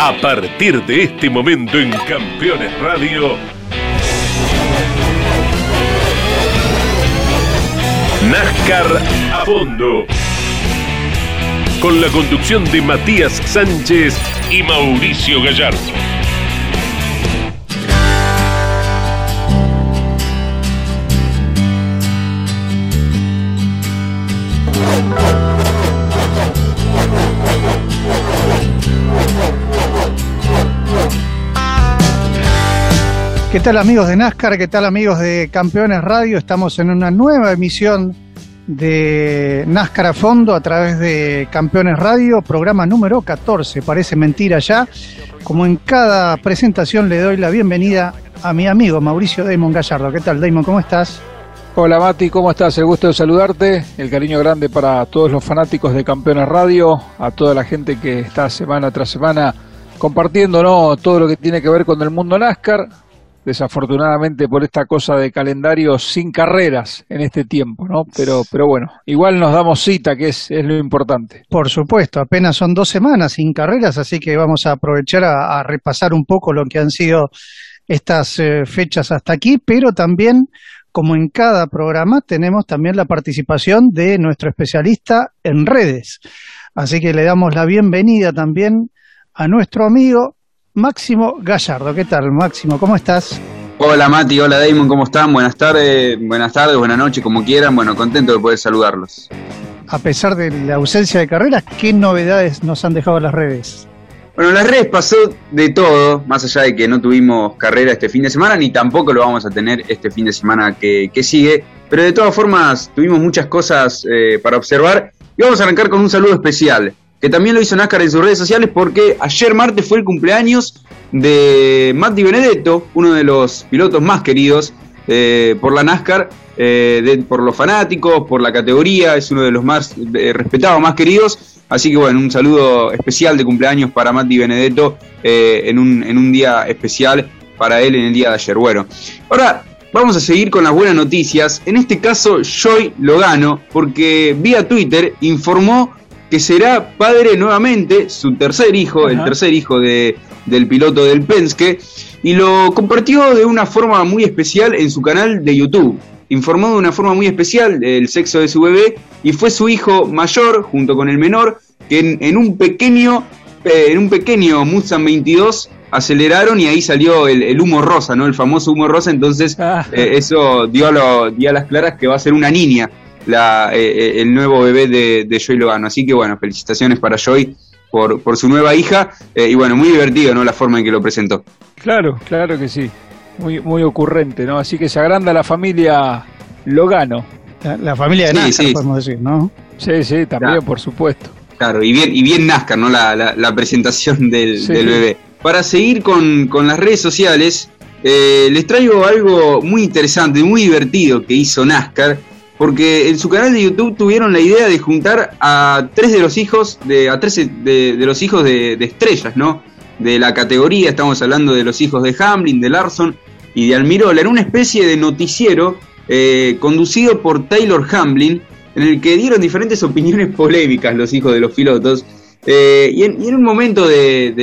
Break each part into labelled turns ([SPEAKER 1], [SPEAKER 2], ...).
[SPEAKER 1] A partir de este momento en Campeones Radio, NASCAR a fondo. Con la conducción de Matías Sánchez y Mauricio Gallardo.
[SPEAKER 2] ¿Qué tal amigos de NASCAR? ¿Qué tal amigos de Campeones Radio? Estamos en una nueva emisión de NASCAR a fondo a través de Campeones Radio, programa número 14. Parece mentira ya. Como en cada presentación le doy la bienvenida a mi amigo Mauricio Damon Gallardo. ¿Qué tal Damon? ¿Cómo estás?
[SPEAKER 3] Hola Mati, ¿cómo estás? El gusto de saludarte. El cariño grande para todos los fanáticos de Campeones Radio, a toda la gente que está semana tras semana compartiendo ¿no? todo lo que tiene que ver con el mundo NASCAR desafortunadamente por esta cosa de calendario sin carreras en este tiempo, ¿no? Pero, pero bueno, igual nos damos cita, que es, es lo importante.
[SPEAKER 2] Por supuesto, apenas son dos semanas sin carreras, así que vamos a aprovechar a, repasar un poco lo que han sido estas eh, fechas hasta aquí, pero también, como en cada programa, tenemos también la participación de nuestro especialista en redes. Así que le damos la bienvenida también a nuestro amigo Máximo Gallardo. ¿Qué tal, Máximo? ¿Cómo estás?
[SPEAKER 4] Hola Mati, hola Damon, ¿cómo están? Buenas tardes, buenas tardes, buenas noches, como quieran. Bueno, contento de poder saludarlos.
[SPEAKER 2] A pesar de la ausencia de carreras, ¿qué novedades nos han dejado las redes?
[SPEAKER 4] Bueno, las redes pasó de todo, más allá de que no tuvimos carrera este fin de semana, ni tampoco lo vamos a tener este fin de semana que, sigue, pero de todas formas tuvimos muchas cosas eh, para observar y vamos a arrancar con un saludo especial que también lo hizo NASCAR en sus redes sociales porque ayer martes fue el cumpleaños de Matti Benedetto, uno de los pilotos más queridos eh, por la NASCAR, eh, por los fanáticos, por la categoría, es uno de los más eh, respetados, más queridos. Así que bueno, un saludo especial de cumpleaños para Matti Benedetto en, un, en un día especial para él en el día de ayer. Bueno, ahora vamos a seguir con las buenas noticias. En este caso, Joy Logano, porque vía Twitter informó que será padre nuevamente, su tercer hijo, el tercer hijo de, del piloto del Penske, y lo compartió de una forma muy especial en su canal de YouTube. Informó de una forma muy especial el sexo de su bebé y fue su hijo mayor, junto con el menor, que en, un pequeño eh, en un pequeño Mustang 22 aceleraron y ahí salió el, humo rosa, ¿no? El famoso humo rosa, entonces ah. eh, eso dio a, dio a las claras que va a ser una niña la, eh, eh, el nuevo bebé de, de, Joy Logano. Así que bueno, felicitaciones para Joy por, por su nueva hija eh, y bueno, muy divertido, ¿no? La forma en que lo presentó.
[SPEAKER 3] Claro, claro que sí. Muy, muy ocurrente, ¿no? Así que se agranda la familia Logano.
[SPEAKER 2] La, familia de NASCAR, podemos decir, ¿no?
[SPEAKER 3] Sí, sí, también, por supuesto.
[SPEAKER 4] Claro, y bien, y bien NASCAR, ¿no? La, la, presentación del, del, bebé. Para seguir con, con las redes sociales, les traigo algo muy interesante, muy divertido que hizo NASCAR porque en su canal de YouTube tuvieron la idea de juntar a tres de los hijos, de, a tres de, los hijos de, estrellas, ¿no? De la categoría, estamos hablando de los hijos de Hamlin, de Larson y de Almirola, era una especie de noticiero eh, conducido por Taylor Hamlin, en el que dieron diferentes opiniones polémicas los hijos de los pilotos. Eh, y, en, un momento del,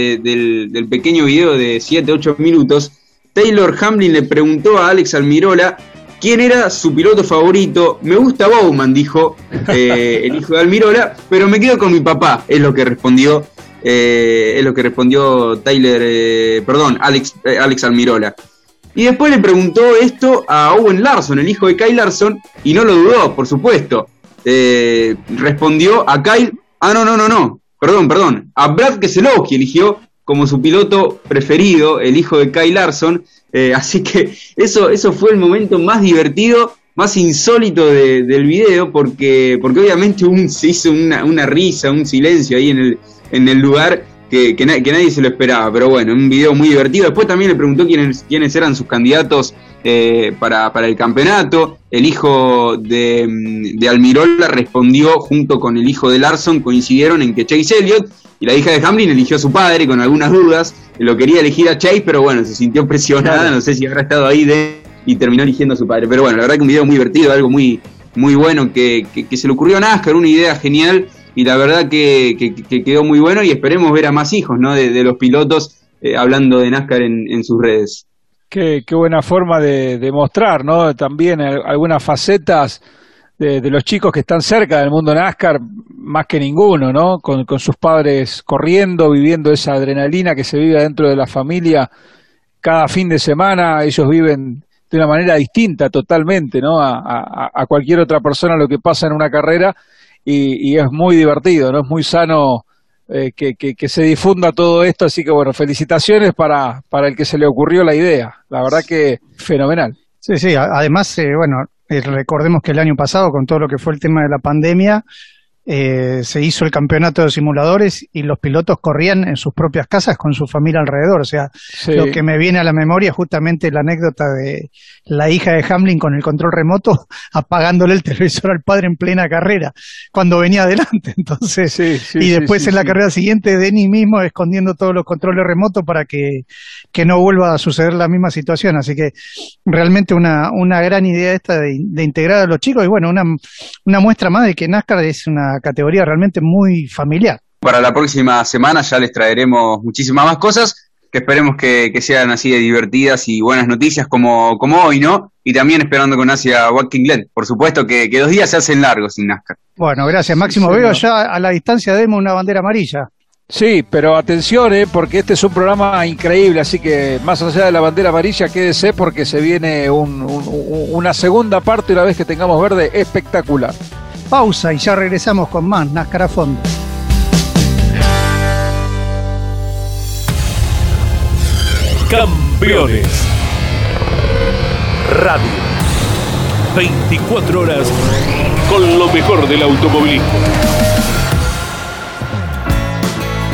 [SPEAKER 4] del pequeño video de 7-8 minutos, Taylor Hamlin le preguntó a Alex Almirola quién era su piloto favorito. Me gusta Bowman, dijo eh, el hijo de Almirola, pero me quedo con mi papá, es lo que respondió. Eh, es lo que respondió Tyler, eh, perdón, Alex, Alex Almirola. Y después le preguntó esto a Owen Larson, el hijo de Kyle Larson, y no lo dudó, por supuesto. respondió a Kyle, ah, no, no, no, no, perdón, perdón, a Brad Keselowski eligió como su piloto preferido, el hijo de Kyle Larson, eh, así que eso, eso fue el momento más divertido, más insólito del video, porque, porque obviamente se hizo una, risa, un silencio ahí en el, en el lugar que, que, nadie se lo esperaba. Pero bueno, un video muy divertido. Después también le preguntó quiénes, quiénes eran sus candidatos eh, para, para, el campeonato. El hijo de, de, Almirola respondió junto con el hijo de Larson, coincidieron en que Chase Elliott y la hija de Hamlin eligió a su padre con algunas dudas. Lo quería elegir a Chase, pero bueno, se sintió presionada. No sé si habrá estado ahí de, y terminó eligiendo a su padre. Pero bueno, la verdad que un video muy divertido, algo muy, muy bueno que, se le ocurrió a NASCAR, una idea genial. y la verdad que, quedó muy bueno y esperemos ver a más hijos ¿no? de, los pilotos eh, hablando de NASCAR en, sus redes.
[SPEAKER 3] Qué, buena forma de, de, mostrar, ¿no? También algunas facetas de, los chicos que están cerca del mundo NASCAR, más que ninguno, ¿no? Con, sus padres corriendo, viviendo esa adrenalina que se vive dentro de la familia cada fin de semana, ellos viven de una manera distinta totalmente, ¿no? A, a, cualquier otra persona lo que pasa en una carrera y, es muy divertido, ¿no? Es muy sano eh, que, que, se difunda todo esto, así que bueno, felicitaciones para, para el que se le ocurrió la idea, la verdad que fenomenal.
[SPEAKER 2] Sí, sí, además, eh, bueno, eh, recordemos que el año pasado, con todo lo que fue el tema de la pandemia, eh, se hizo el campeonato de simuladores y los pilotos corrían en sus propias casas con su familia alrededor. O sea, lo que me viene a la memoria es justamente la anécdota de la hija de Hamlin con el control remoto apagándole el televisor al padre en plena carrera cuando venía adelante. Entonces, y después en la carrera siguiente, Denny mismo escondiendo todos los controles remotos para que, que, no vuelva a suceder la misma situación. Así que realmente una, una gran idea esta de, de integrar a los chicos y bueno, una, una muestra más de que NASCAR es una categoría realmente muy familiar.
[SPEAKER 4] Para la próxima semana ya les traeremos muchísimas más cosas que esperemos que, sean así de divertidas y buenas noticias como, como hoy, ¿no? Y también esperando con Asia Walking Glen. Por supuesto que, dos días se hacen largos sin NASCAR.
[SPEAKER 2] Bueno, gracias Máximo. Veo ya a la distancia demos una bandera amarilla.
[SPEAKER 3] Sí, pero atención, ¿eh? porque este es un programa increíble, así que más allá de la bandera amarilla, quédese porque se viene una segunda parte una vez que tengamos verde espectacular.
[SPEAKER 2] Pausa y ya regresamos con más NASCAR a fondo.
[SPEAKER 1] Campeones. Radio. 24 horas con lo mejor del automovilismo.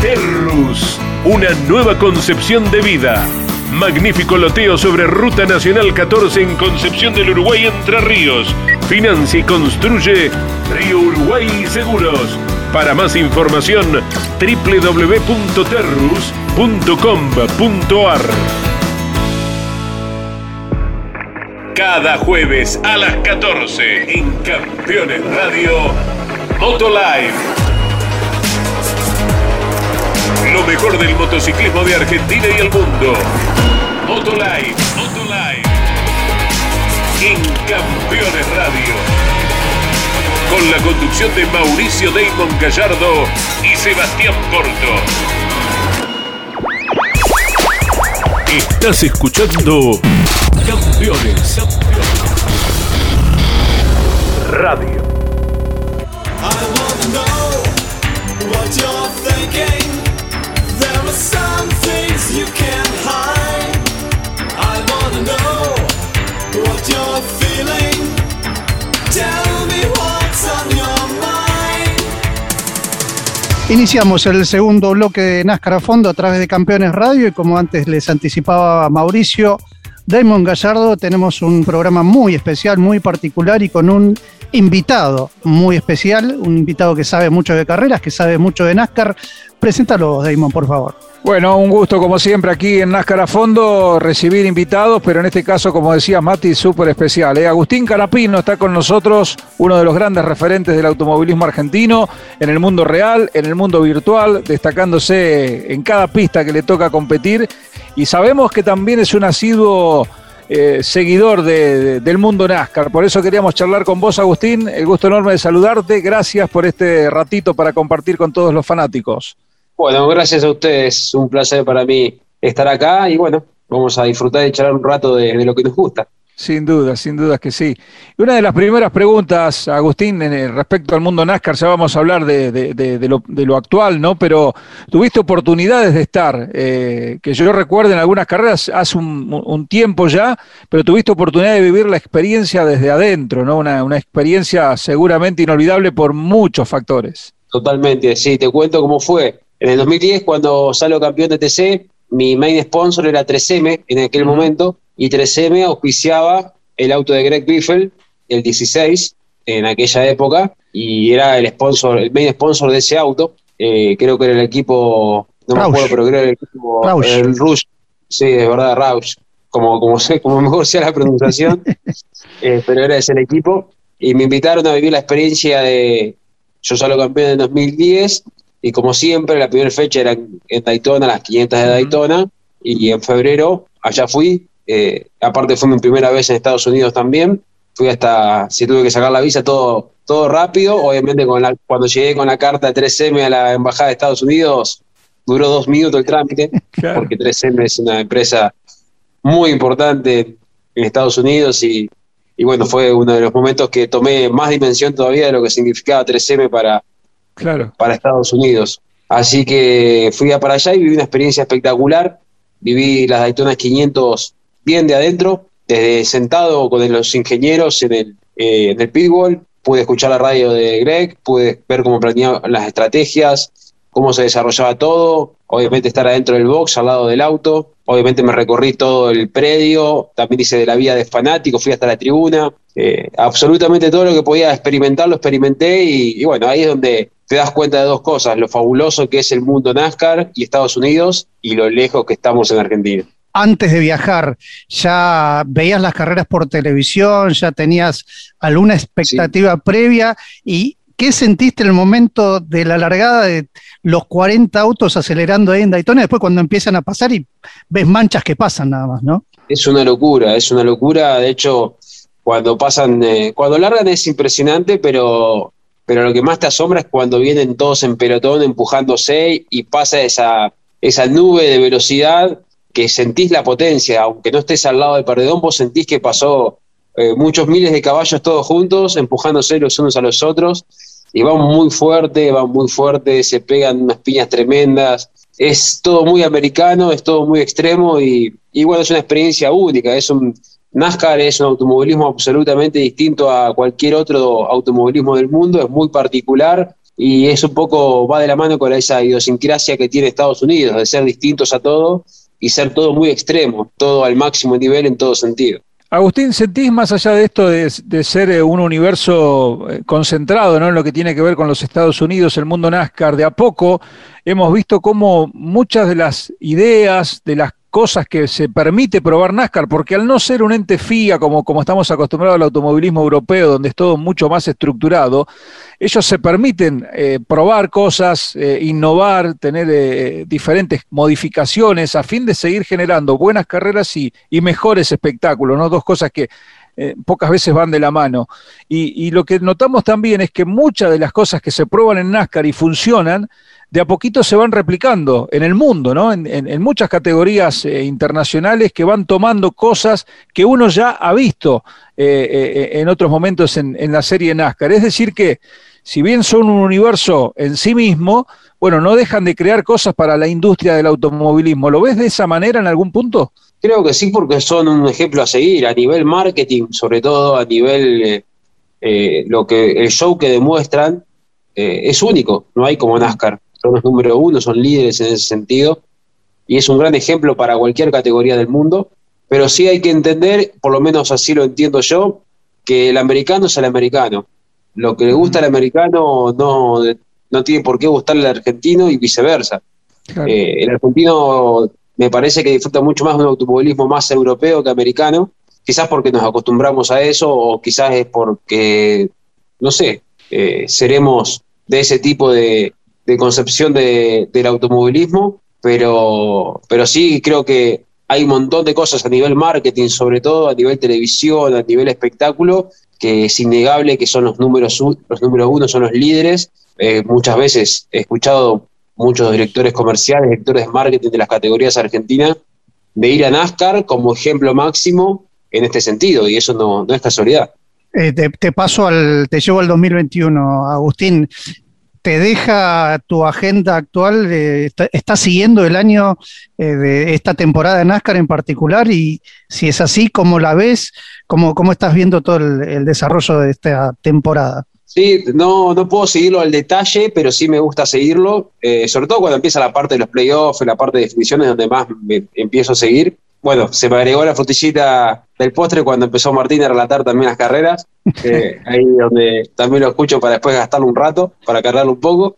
[SPEAKER 1] Terrus, una nueva concepción de vida. Magnífico loteo sobre Ruta Nacional 14 en Concepción del Uruguay Entre Ríos. Financia y construye Río Uruguay Seguros. Para más información, www.terrus.com.ar. Cada jueves a las 14 en Campeones Radio, Motolive. Lo mejor del motociclismo de Argentina y el mundo. Motolive, Motolive. En Campeones Radio con la conducción de Mauricio Damon Gallardo y Sebastián Porto. Estás escuchando Campeones. Radio. you can't hide. I wanna know what you're feeling. Tell me
[SPEAKER 2] Iniciamos el segundo bloque de NASCAR a fondo a través de Campeones Radio y como antes les anticipaba Mauricio, Damon Gallardo, tenemos un programa muy especial, muy particular y con un invitado muy especial, un invitado que sabe mucho de carreras, que sabe mucho de NASCAR. Preséntalo, Damon, por favor.
[SPEAKER 3] Bueno, un gusto como siempre aquí en NASCAR a fondo recibir invitados, pero en este caso, como decía Mati, súper especial. ¿eh? Agustín Canapino está con nosotros, uno de los grandes referentes del automovilismo argentino, en el mundo real, en el mundo virtual, destacándose en cada pista que le toca competir. Y sabemos que también es un asiduo eh, seguidor del mundo NASCAR. Por eso queríamos charlar con vos, Agustín. El gusto enorme de saludarte. Gracias por este ratito para compartir con todos los fanáticos.
[SPEAKER 5] Bueno, gracias a ustedes, un placer para mí estar acá y bueno, vamos a disfrutar de charlar un rato de, lo que nos gusta.
[SPEAKER 3] Sin duda, sin duda que sí. Y una de las primeras preguntas, Agustín, en respecto al mundo NASCAR, ya vamos a hablar de, lo, actual, ¿no? Pero tuviste oportunidades de estar, eh, que yo recuerdo en algunas carreras hace un, tiempo ya, pero tuviste oportunidad de vivir la experiencia desde adentro, ¿no? Una, una experiencia seguramente inolvidable por muchos factores.
[SPEAKER 5] Totalmente, sí, te cuento cómo fue. En el 2010, cuando salgo campeón de TC, mi main sponsor era 3M en aquel momento, y 3M auspiciaba el auto de Greg Biffle, el 16, en aquella época, y era el sponsor, el main sponsor de ese auto. Eh, creo que era el equipo, no me acuerdo, pero creo que era el equipo, el Rush, sí, de verdad, Roush, como, como, sé, como mejor sea la pronunciación, eh, pero era ese el equipo. Y me invitaron a vivir la experiencia de, Yo salgo campeón en 2010 y como siempre la primera fecha era en, Daytona, las 500 de Daytona, y en febrero allá fui. Eh, aparte fue mi primera vez en Estados Unidos también. Fui hasta, si tuve que sacar la visa, todo, todo rápido. Obviamente con la, cuando llegué con la carta 3M a la Embajada de Estados Unidos, duró dos minutos el trámite, porque 3M es una empresa muy importante en Estados Unidos y, y bueno, fue uno de los momentos que tomé más dimensión todavía de lo que significaba 3M para, claro. para Estados Unidos. Así que fui a para allá y viví una experiencia espectacular. Viví las Daytona 500 bien de adentro, desde sentado con los ingenieros en el, eh, en el pitbull. Pude escuchar la radio de Greg, pude ver cómo planeaban las estrategias, cómo se desarrollaba todo, obviamente estar adentro del box, al lado del auto, obviamente me recorrí todo el predio, también hice de la vía de fanático, fui hasta la tribuna, eh, absolutamente todo lo que podía experimentar lo experimenté y, bueno, ahí es donde te das cuenta de dos cosas, lo fabuloso que es el mundo NASCAR y Estados Unidos y lo lejos que estamos en Argentina.
[SPEAKER 2] Antes de viajar, ¿ya veías las carreras por televisión? ¿Ya tenías alguna expectativa previa? ¿Y ¿Qué sentiste en el momento de la largada de los 40 autos acelerando ahí en Daytona? Después cuando empiezan a pasar y ves manchas que pasan nada más, ¿no?
[SPEAKER 5] Es una locura, es una locura. De hecho, cuando pasan, eh, cuando largan es impresionante, pero, pero lo que más te asombra es cuando vienen todos en pelotón empujándose y pasa esa, esa nube de velocidad que sentís la potencia, aunque no estés al lado del perdedón, vos sentís que pasó eh, muchos miles de caballos todos juntos, empujándose los unos a los otros, y van muy fuerte, van muy fuerte, se pegan unas piñas tremendas. Es todo muy americano, es todo muy extremo y, y bueno, es una experiencia única. Es un, NASCAR es un automovilismo absolutamente distinto a cualquier otro automovilismo del mundo, es muy particular y es un poco, va de la mano con esa idiosincrasia que tiene Estados Unidos, de ser distintos a todo y ser todo muy extremo, todo al máximo nivel en todo sentido.
[SPEAKER 3] Agustín, ¿sentís más allá de esto de, ser eh, un universo eh, concentrado ¿no? en lo que tiene que ver con los Estados Unidos, el mundo NASCAR, de a poco hemos visto cómo muchas de las ideas, de las cosas que se permite probar NASCAR, porque al no ser un ente FIA como, como estamos acostumbrados al automovilismo europeo, donde es todo mucho más estructurado, ellos se permiten eh, probar cosas, eh, innovar, tener eh, diferentes modificaciones a fin de seguir generando buenas carreras y, y mejores espectáculos, ¿no? Dos cosas que pocas veces van de la mano. Y, lo que notamos también es que muchas de las cosas que se prueban en NASCAR y funcionan, de a poquito se van replicando en el mundo, ¿no? En, muchas categorías eh, internacionales que van tomando cosas que uno ya ha visto eh, eh, en otros momentos en, la serie NASCAR. Es decir, que si bien son un universo en sí mismo, bueno, no dejan de crear cosas para la industria del automovilismo. ¿Lo ves de esa manera en algún punto?
[SPEAKER 5] Creo que sí, porque son un ejemplo a seguir a nivel marketing, sobre todo a nivel lo que el show que demuestran es único. No hay como NASCAR son los número uno, son líderes en ese sentido, y es un gran ejemplo para cualquier categoría del mundo, pero sí hay que entender, por lo menos así lo entiendo yo, que el americano es el americano. Lo que le gusta al americano no, no tiene por qué gustarle al argentino y viceversa. Eh, el argentino me parece que disfruta mucho más de un automovilismo más europeo que americano, quizás porque nos acostumbramos a eso o quizás es porque, no sé, eh, seremos de ese tipo de, concepción de, del automovilismo, pero, pero sí creo que hay un montón de cosas a nivel marketing, sobre todo a nivel televisión, a nivel espectáculo, que es innegable que son los números, los números uno, son los líderes. Eh, muchas veces he escuchado muchos directores comerciales, directores de marketing de las categorías argentinas, de ir a NASCAR como ejemplo máximo en este sentido, y eso no, es casualidad.
[SPEAKER 2] Eh, te, paso al, te llevo al 2021, Agustín te deja tu agenda actual, eh, está, siguiendo el año eh, de esta temporada de NASCAR en particular y si es así, ¿cómo la ves? ¿Cómo, cómo estás viendo todo el, desarrollo de esta temporada?
[SPEAKER 5] Sí, no, no puedo seguirlo al detalle, pero sí me gusta seguirlo, eh, sobre todo cuando empieza la parte de los playoffs, la parte de definiciones donde más me empiezo a seguir bueno, se me agregó la frutillita del postre cuando empezó Martín a relatar también las carreras, ahí donde también lo escucho para después gastarlo un rato, para cargarlo un poco.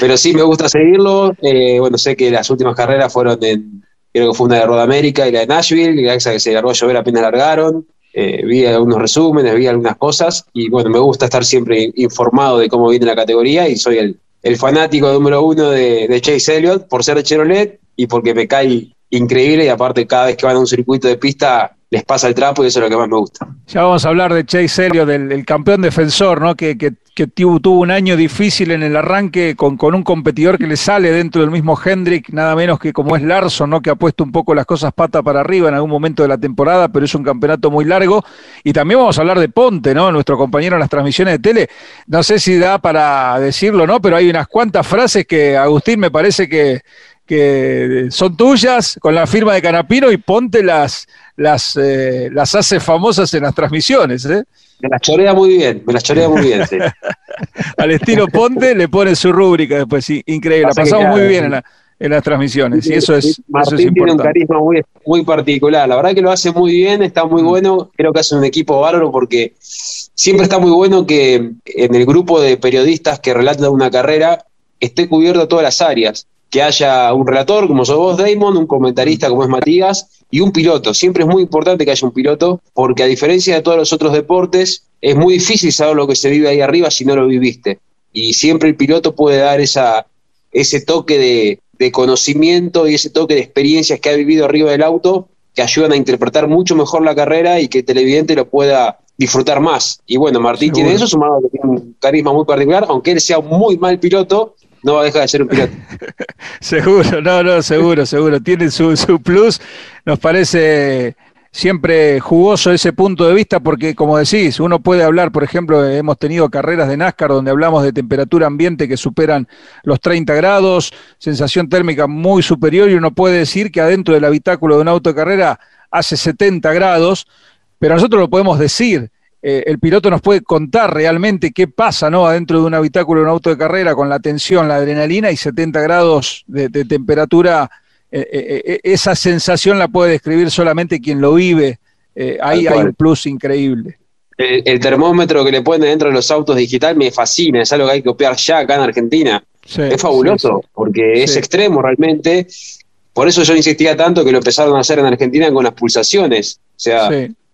[SPEAKER 5] Pero sí, me gusta seguirlo. Eh, bueno, sé que las últimas carreras fueron en, creo que fue una de Roda América y la de Nashville, y esa que se largó a llover apenas largaron. Eh, vi algunos resúmenes, vi algunas cosas y bueno, me gusta estar siempre informado de cómo viene la categoría y soy el, fanático número uno de, de, Chase Elliott por ser de Chevrolet y porque me cae increíble y aparte cada vez que van a un circuito de pista les pasa el trapo y eso es lo que más me gusta.
[SPEAKER 3] Ya vamos a hablar de Chase Elliott, del, campeón defensor, ¿no? Que, que, tuvo, un año difícil en el arranque con, con, un competidor que le sale dentro del mismo Hendrick, nada menos que como es Larson, ¿no? Que ha puesto un poco las cosas pata para arriba en algún momento de la temporada, pero es un campeonato muy largo. Y también vamos a hablar de Ponte, ¿no? Nuestro compañero en las transmisiones de tele. No sé si da para decirlo, ¿no? Pero hay unas cuantas frases que Agustín me parece que que son tuyas con la firma de Canapino y ponte las, las, eh, las hace famosas en las transmisiones. ¿eh?
[SPEAKER 5] Me las chorea muy bien, me las chorea muy bien. Sí.
[SPEAKER 3] Al estilo Ponte le pone su rúbrica después, sí, increíble. La pasamos muy bien en, las transmisiones y eso es,
[SPEAKER 5] Martín
[SPEAKER 3] eso es
[SPEAKER 5] tiene un carisma muy, muy particular. La verdad que lo hace muy bien, está muy mm. bueno. Creo que hace un equipo bárbaro porque siempre está muy bueno que en el grupo de periodistas que relatan una carrera esté cubierto todas las áreas que haya un relator como sos vos, Damon, un comentarista como es Matías y un piloto. Siempre es muy importante que haya un piloto porque a diferencia de todos los otros deportes, es muy difícil saber lo que se vive ahí arriba si no lo viviste. Y siempre el piloto puede dar esa, ese toque de, de conocimiento y ese toque de experiencias que ha vivido arriba del auto que ayudan a interpretar mucho mejor la carrera y que el televidente lo pueda disfrutar más. Y bueno, Martín tiene eso, sumado que tiene un carisma muy particular, aunque él sea un muy mal piloto, no va a dejar de ser un piloto.
[SPEAKER 3] seguro, no, no, seguro, seguro. Tiene su, su plus. Nos parece siempre jugoso ese punto de vista porque, como decís, uno puede hablar, por ejemplo, hemos tenido carreras de NASCAR donde hablamos de temperatura ambiente que superan los 30 grados, sensación térmica muy superior y uno puede decir que adentro del habitáculo de un auto de carrera hace 70 grados, pero nosotros lo podemos decir. Eh, el piloto nos puede contar realmente qué pasa ¿no? adentro de un habitáculo de un auto de carrera con la tensión, la adrenalina y 70 grados de, temperatura. Eh, eh, esa sensación la puede describir solamente quien lo vive. ahí hay un plus increíble.
[SPEAKER 5] El, termómetro que le ponen dentro de los autos digital me fascina, es algo que hay que copiar ya acá en Argentina. es fabuloso, porque es extremo realmente. Por eso yo insistía tanto que lo empezaron a hacer en Argentina con las pulsaciones. O sea,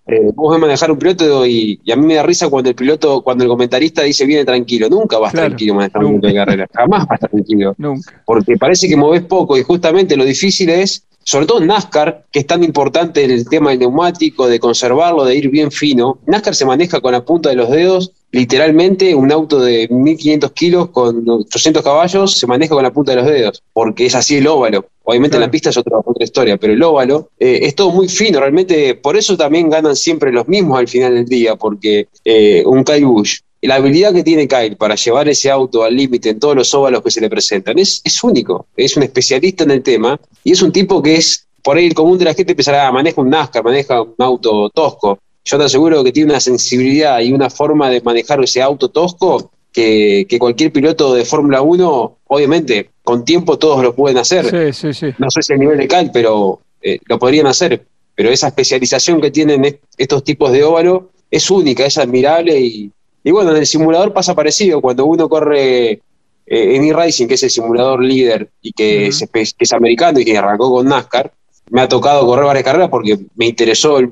[SPEAKER 5] eh, vos ves manejar un piloto y, a mí me da risa cuando el piloto, cuando el comentarista dice viene tranquilo, nunca vas tranquilo manejando un de carrera, jamás vas tranquilo. Nunca. Porque parece que moves poco y justamente lo difícil es, sobre todo en NASCAR, que es tan importante el tema del neumático, de conservarlo, de ir bien fino. NASCAR se maneja con la punta de los dedos literalmente un auto de 1500 kilos con 800 caballos se maneja con la punta de los dedos, porque es así el óvalo. Obviamente en la pista es otra, otra historia, pero el óvalo eh, es todo muy fino, realmente por eso también ganan siempre los mismos al final del día, porque eh, un Kyle Busch, la habilidad que tiene Kyle para llevar ese auto al límite en todos los óvalos que se le presentan es, es único, es un especialista en el tema y es un tipo que es, por ahí el común de la gente pensará, ah, maneja un NASCAR, maneja un auto tosco, yo te aseguro que tiene una sensibilidad y una forma de manejar ese auto tosco que, cualquier piloto de Fórmula 1, obviamente, con tiempo todos lo pueden hacer. Sí, sí, sí. No sé si a nivel de cal, pero eh, lo podrían hacer. Pero esa especialización que tienen estos tipos de óvalo es única, es admirable y, bueno, en el simulador pasa parecido. Cuando uno corre eh, en e-Racing, que es el simulador líder y que, es, que es americano y que arrancó con NASCAR, me ha tocado correr varias carreras porque me interesó el,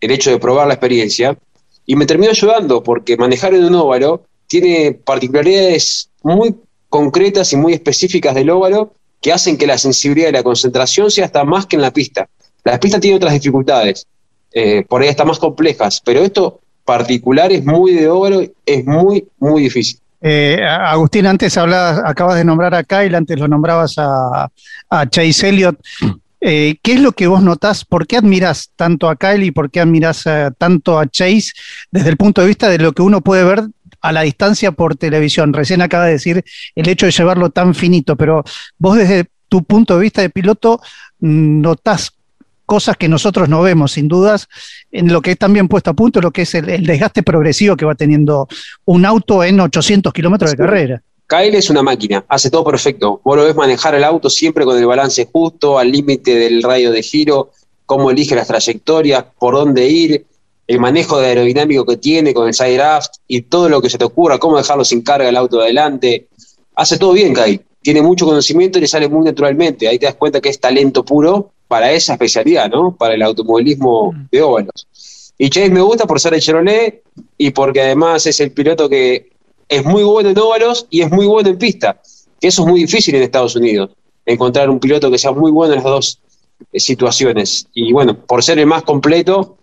[SPEAKER 5] el hecho de probar la experiencia, y me terminó ayudando porque manejar en un óvalo tiene particularidades muy concretas y muy específicas del óvalo que hacen que la sensibilidad y la concentración sea hasta más que en la pista. La pista tiene otras dificultades, eh, por ahí está más complejas, pero esto particular es muy de óvalo, es muy, muy difícil.
[SPEAKER 2] Eh, Agustín, antes hablabas, acabas de nombrar a Kyle, antes lo nombrabas a, a Chase Elliott. Eh, ¿Qué es lo que vos notás? ¿Por qué admirás tanto a Kyle y por qué admirás eh, tanto a Chase desde el punto de vista de lo que uno puede ver a la distancia por televisión? Recién acaba de decir el hecho de llevarlo tan finito, pero vos desde tu punto de vista de piloto notás cosas que nosotros no vemos, sin dudas, en lo que es también puesto a punto, lo que es el, desgaste progresivo que va teniendo un auto en 800 kilómetros de carrera.
[SPEAKER 5] Kyle es una máquina, hace todo perfecto. Vos lo ves manejar el auto siempre con el balance justo, al límite del radio de giro, cómo elige las trayectorias, por dónde ir, el manejo de aerodinámico que tiene con el side aft y todo lo que se te ocurra, cómo dejarlo sin carga el auto adelante. Hace todo bien, Kyle. Tiene mucho conocimiento y le sale muy naturalmente. Ahí te das cuenta que es talento puro para esa especialidad, ¿no? Para el automovilismo mm. de óvalos. Y Chase me gusta por ser el Chevrolet y porque además es el piloto que es muy bueno en óvalos y es muy bueno en pista, eso es muy difícil en Estados Unidos, encontrar un piloto que sea muy bueno en las dos eh, situaciones. Y bueno, por ser el más completo,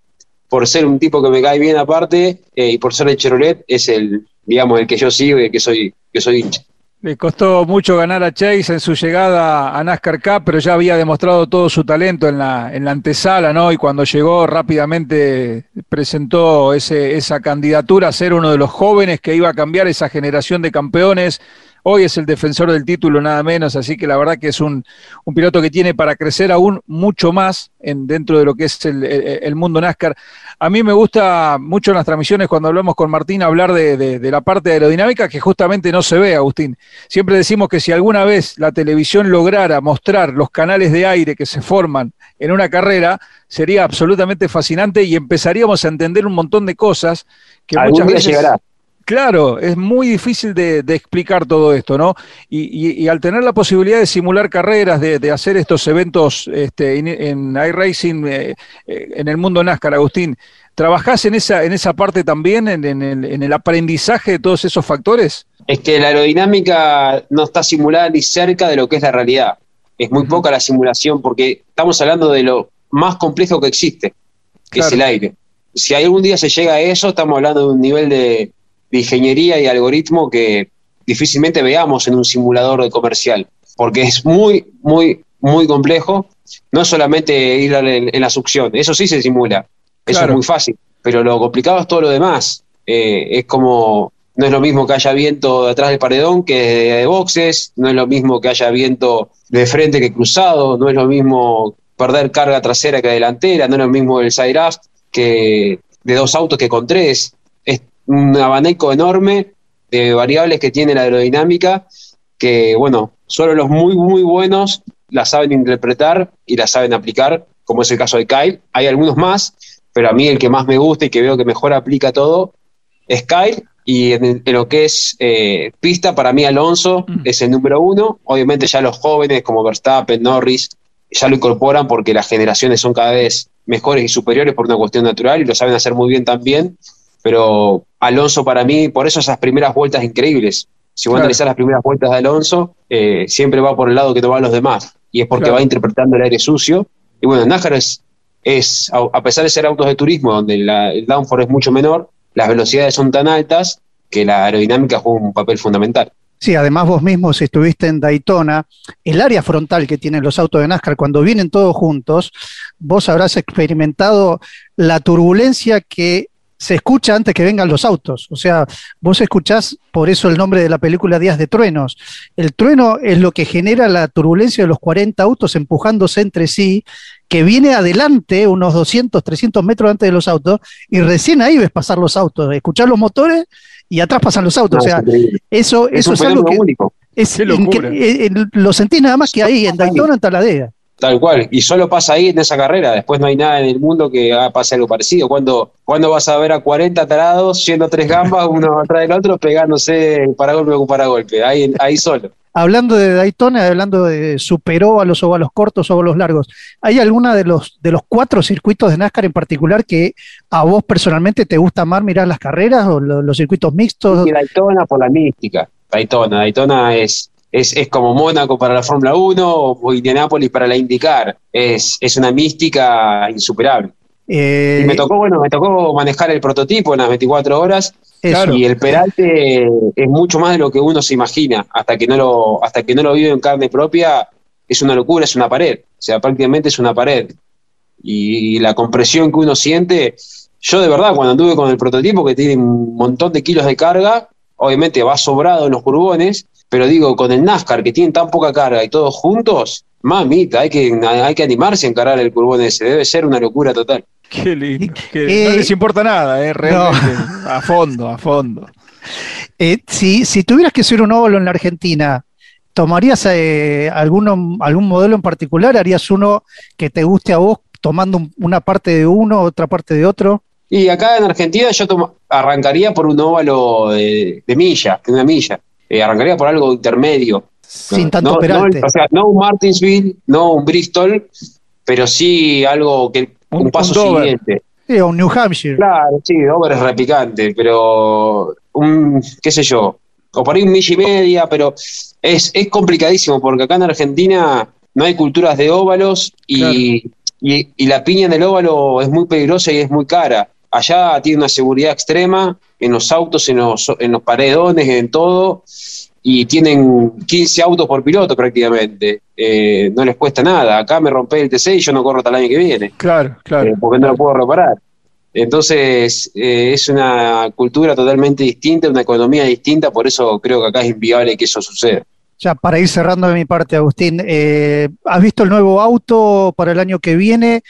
[SPEAKER 5] por ser un tipo que me cae bien aparte eh, y por ser el Chevrolet, es el, digamos, el que yo sigo y el que soy, que soy hincha.
[SPEAKER 3] Le costó mucho ganar a Chase en su llegada a NASCAR Cup, pero ya había demostrado todo su talento en la, en la antesala, ¿no? Y cuando llegó rápidamente presentó ese, esa candidatura a ser uno de los jóvenes que iba a cambiar esa generación de campeones. Hoy es el defensor del título, nada menos, así que la verdad que es un, un piloto que tiene para crecer aún mucho más en, dentro de lo que es el, el, mundo NASCAR. A mí me gusta mucho en las transmisiones cuando hablamos con Martín hablar de, de, de la parte aerodinámica que justamente no se ve, Agustín. Siempre decimos que si alguna vez la televisión lograra mostrar los canales de aire que se forman en una carrera, sería absolutamente fascinante y empezaríamos a entender un montón de cosas que
[SPEAKER 5] Algún
[SPEAKER 3] muchas
[SPEAKER 5] día
[SPEAKER 3] veces...
[SPEAKER 5] llegará.
[SPEAKER 3] Claro, es muy difícil de, de explicar todo esto, ¿no? Y, y- y al tener la posibilidad de simular carreras, de, de hacer estos eventos este, en, en iRacing, eh, eh, en el mundo NASCAR, Agustín, ¿trabajás en esa, en esa parte también, en, en el, en el aprendizaje de todos esos factores?
[SPEAKER 5] Es que la aerodinámica no está simulada ni cerca de lo que es la realidad. Es muy poca la simulación porque estamos hablando de lo más complejo que existe, que
[SPEAKER 3] Claro.
[SPEAKER 5] es el aire. Si algún día se llega a eso, estamos hablando de un nivel de, de ingeniería y algoritmo que difícilmente veamos en un simulador de comercial, porque es muy, muy, muy complejo. No es solamente ir en, en la succión, eso sí se simula, eso
[SPEAKER 3] Claro.
[SPEAKER 5] es muy fácil, pero lo complicado es todo lo demás. Eh, es como, no es lo mismo que haya viento detrás del paredón que de boxes, no es lo mismo que haya viento de frente que cruzado, no es lo mismo perder carga trasera que delantera, no es lo mismo el side aft que de dos autos que con tres. Un abanico enorme de variables que tiene la aerodinámica que, bueno, solo los muy, muy buenos la saben interpretar y la saben aplicar, como es el caso de Kyle. Hay algunos más, pero a mí el que más me gusta y que veo que mejor aplica todo es Kyle. Y en, en lo que es eh, pista, para mí Alonso
[SPEAKER 3] Mm.
[SPEAKER 5] es el número uno. Obviamente ya los jóvenes como Verstappen, Norris, ya lo incorporan porque las generaciones son cada vez mejores y superiores por una cuestión natural y lo saben hacer muy bien también. Pero Alonso para mí, por eso esas primeras vueltas increíbles. Si vos
[SPEAKER 3] Claro.
[SPEAKER 5] analizás las primeras vueltas de Alonso, eh, siempre va por el lado que no van los demás. Y es porque
[SPEAKER 3] Claro.
[SPEAKER 5] va interpretando el aire sucio. Y bueno, NASCAR es, es, a pesar de ser autos de turismo, donde la- el downforce es mucho menor, las velocidades son tan altas que la aerodinámica juega un papel fundamental.
[SPEAKER 2] Sí, además vos mismo, si estuviste en Daytona, el área frontal que tienen los autos de NASCAR cuando vienen todos juntos, vos habrás experimentado la turbulencia que se escucha antes que vengan los autos. O sea, vos escuchás, por eso el nombre de la película Días de Truenos. El trueno es lo que genera la turbulencia de los 40 autos empujándose entre sí, que viene adelante unos 200, 300 metros antes de los autos, y recién ahí ves pasar los autos, escuchar los motores y atrás pasan los autos. o sea,
[SPEAKER 5] es
[SPEAKER 2] eso,
[SPEAKER 5] es
[SPEAKER 2] eso es algo que
[SPEAKER 5] único,
[SPEAKER 2] es
[SPEAKER 3] Qué
[SPEAKER 2] incre- eh, eh, lo sentís nada más que ahí, en Daytona, en Taladega.
[SPEAKER 5] Tal cual. Y solo pasa ahí en esa carrera. Después no hay nada en el mundo que pase algo parecido. Cuando, cuando vas a ver a 40 tarados yendo tres gambas, uno atrás del otro, pegándose paragolpe con paragolpe. Ahí, ahí solo.
[SPEAKER 2] Hablando de Daytona, hablando de superóvalos, óvalos cortos, óvalos largos, ¿hay alguna de los, de los cuatro circuitos de NASCAR en particular que a vos personalmente te gusta más mirar las carreras o lo- los circuitos mixtos?
[SPEAKER 5] Y Daytona por la mística. Daytona. Daytona es, es, es como Mónaco para la Fórmula 1 o Indianápolis para la IndyCar. Es, es una mística insuperable.
[SPEAKER 2] Eh,
[SPEAKER 5] Y me tocó, bueno, me tocó manejar el prototipo en las 24 horas
[SPEAKER 2] eso.
[SPEAKER 5] y el peralte es mucho más de lo que uno se imagina. Hasta que no lo, hasta que no lo vive en carne propia, es una locura, es una pared. O sea, prácticamente es una pared. Y, la compresión que uno siente, yo de verdad, cuando anduve con el prototipo que tiene un montón de kilos de carga, obviamente va sobrado en los curbones, pero digo, con el NASCAR que tiene tan poca carga y todos juntos, mamita, hay que, hay que animarse a encarar el curbón ese, debe ser una locura total.
[SPEAKER 3] Qué lindo. que
[SPEAKER 2] Eh,
[SPEAKER 3] no les importa nada, ¿eh? Realmente. A fondo, a fondo.
[SPEAKER 2] Eh, si, si tuvieras que ser un óvalo en la Argentina, ¿tomarías eh, alguno, algún modelo en particular? ¿Harías uno que te guste a vos tomando un- una parte de uno, otra parte de otro?
[SPEAKER 5] Y acá en Argentina yo arrancaría por un óvalo de, de milla, de una milla. Eh, arrancaría por algo intermedio.
[SPEAKER 2] Sin tanto
[SPEAKER 5] no, no,
[SPEAKER 2] peralte.
[SPEAKER 5] o sea, no un Martinsville, no un Bristol, pero sí algo que
[SPEAKER 3] Un-
[SPEAKER 5] un, paso
[SPEAKER 3] un
[SPEAKER 5] siguiente.
[SPEAKER 2] Sí, un New Hampshire.
[SPEAKER 5] Claro, sí, Dover es repicante, pero un, qué sé yo, o por ahí un milla y media, pero es, es complicadísimo porque acá en Argentina no hay culturas de óvalos y, y, y la piña en el óvalo es muy peligrosa y es muy cara. Allá tiene una seguridad extrema en los autos, en los, en los paredones, en todo, y tienen 15 autos por piloto prácticamente. Eh, no les cuesta nada. Acá me rompé el TC y yo no corro hasta el año que viene.
[SPEAKER 3] Claro, claro.
[SPEAKER 5] eh, porque no lo puedo reparar. Entonces, eh, es una cultura totalmente distinta, una economía distinta, por eso creo que acá es inviable que eso suceda.
[SPEAKER 2] Ya, para ir cerrando de mi parte, Agustín, ¿has visto el nuevo auto para el año que viene?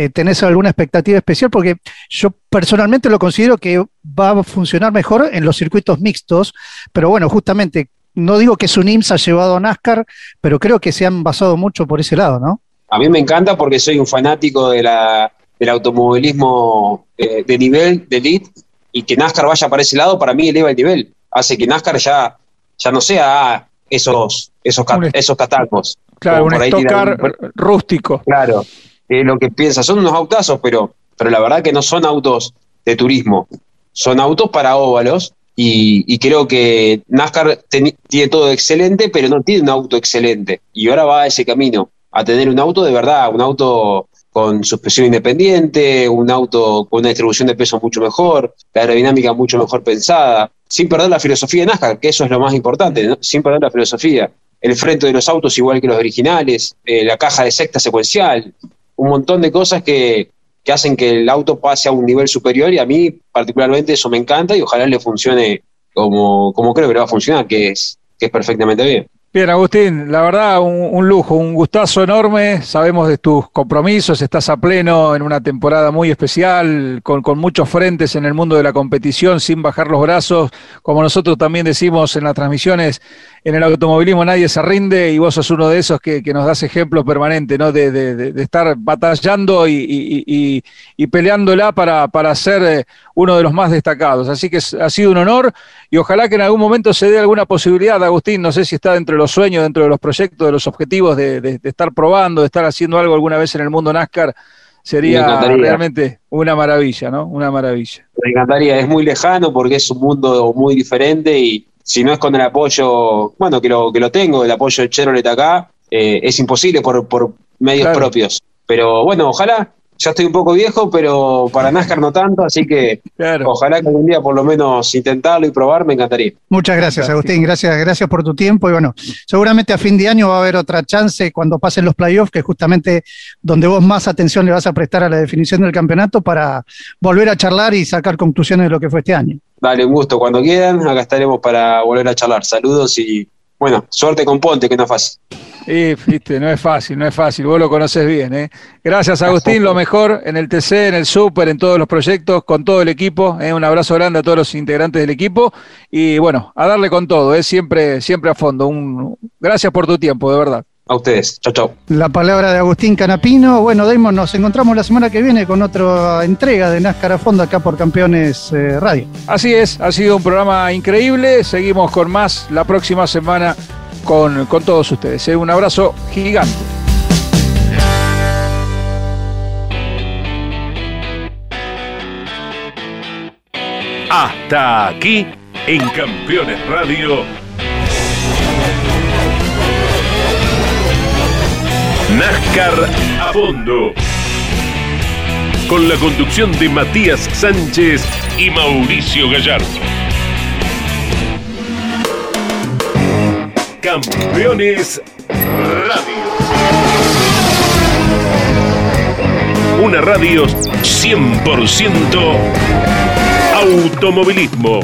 [SPEAKER 2] Eh, ¿Tenés alguna expectativa especial? Porque yo personalmente lo considero que va a funcionar mejor en los circuitos mixtos, pero bueno, justamente, no digo que su IMSA ha llevado a NASCAR, pero creo que se han basado mucho por ese lado, ¿no?
[SPEAKER 5] A mí me encanta porque soy un fanático de la, del automovilismo eh, de nivel, de elite, y que NASCAR vaya para ese lado, para mí eleva el nivel. Hace que NASCAR ya, ya no sea esos, esos,
[SPEAKER 3] Un-
[SPEAKER 5] esos catacos.
[SPEAKER 3] Claro, un stock car rústico.
[SPEAKER 5] Claro, es lo que piensa. Son unos autazos, pero, pero la verdad que no son autos de turismo. Son autos para óvalos y, y creo que NASCAR tiene todo excelente, pero no tiene un auto excelente. Y ahora va a ese camino, a tener un auto de verdad, un auto con suspensión independiente, un auto con una distribución de peso mucho mejor, la aerodinámica mucho mejor pensada, sin perder la filosofía de NASCAR, que eso es lo más importante, sin perder la filosofía. El frente de los autos igual que los originales, eh, la caja de secta secuencial, un montón de cosas que, que hacen que el auto pase a un nivel superior y a mí particularmente eso me encanta y ojalá le funcione como, como creo que le va a funcionar, que es, que es perfectamente bien.
[SPEAKER 3] Bien, Agustín, la verdad, un, lujo, un gustazo enorme. Sabemos de tus compromisos, estás a pleno en una temporada muy especial, con, muchos frentes en el mundo de la competición, sin bajar los brazos. Como nosotros también decimos en las transmisiones, en el automovilismo nadie se rinde y vos sos uno de esos que, nos das ejemplo permanente, ¿no? De, estar batallando y peleándola para, para ser eh, uno de los más destacados. Así que ha sido un honor y ojalá que en algún momento se dé alguna posibilidad, Agustín, no sé si está dentro de los sueños, dentro de los proyectos, de los objetivos de, de- de estar probando, de estar haciendo algo alguna vez en el mundo NASCAR, sería realmente una maravilla, ¿no? Una maravilla.
[SPEAKER 5] Me encantaría, es muy lejano porque es un mundo muy diferente y si no es con el apoyo, bueno, que lo, que lo tengo, el apoyo de Chevrolet acá, eh, es imposible por, por medios
[SPEAKER 3] Claro.
[SPEAKER 5] propios. Pero bueno, ojalá, ya estoy un poco viejo, pero para NASCAR no tanto, así que
[SPEAKER 3] Claro.
[SPEAKER 5] ojalá que algún día por lo menos intentarlo y probar, me encantaría.
[SPEAKER 2] Muchas gracias. Agustín. Gracias, gracias por tu tiempo. Y bueno, seguramente a fin de año va a haber otra chance cuando pasen los playoffs, que es justamente donde vos más atención le vas a prestar a la definición del campeonato para volver a charlar y sacar conclusiones de lo que fue este año.
[SPEAKER 5] Dale, un gusto. Cuando quieran, acá estaremos para volver a charlar. Saludos y, bueno, suerte con Ponte, que no es fácil.
[SPEAKER 3] Y, viste, no es fácil, no es fácil, vos lo conoces bien, ¿eh? Gracias, Agustín, lo mejor en el TC, en el Super, en todos los proyectos, con todo el equipo, ¿eh? Un abrazo grande a todos los integrantes del equipo y bueno, a darle con todo, ¿eh? Siempre, siempre a fondo. Un... Gracias por tu tiempo, de verdad.
[SPEAKER 5] A ustedes. Chau, chau.
[SPEAKER 2] La palabra de Agustín Canapino. Bueno, Damon, nos encontramos la semana que viene con otra entrega de NASCAR a fondo acá por Campeones eh, Radio.
[SPEAKER 3] Así es, ha sido un programa increíble. Seguimos con más la próxima semana con, con todos ustedes. ¿eh? Un abrazo gigante.
[SPEAKER 1] Hasta aquí en Campeones Radio. NASCAR a fondo. Con la conducción de Matías Sánchez y Mauricio Gallardo. Campeones Radio. Una radio 100% automovilismo.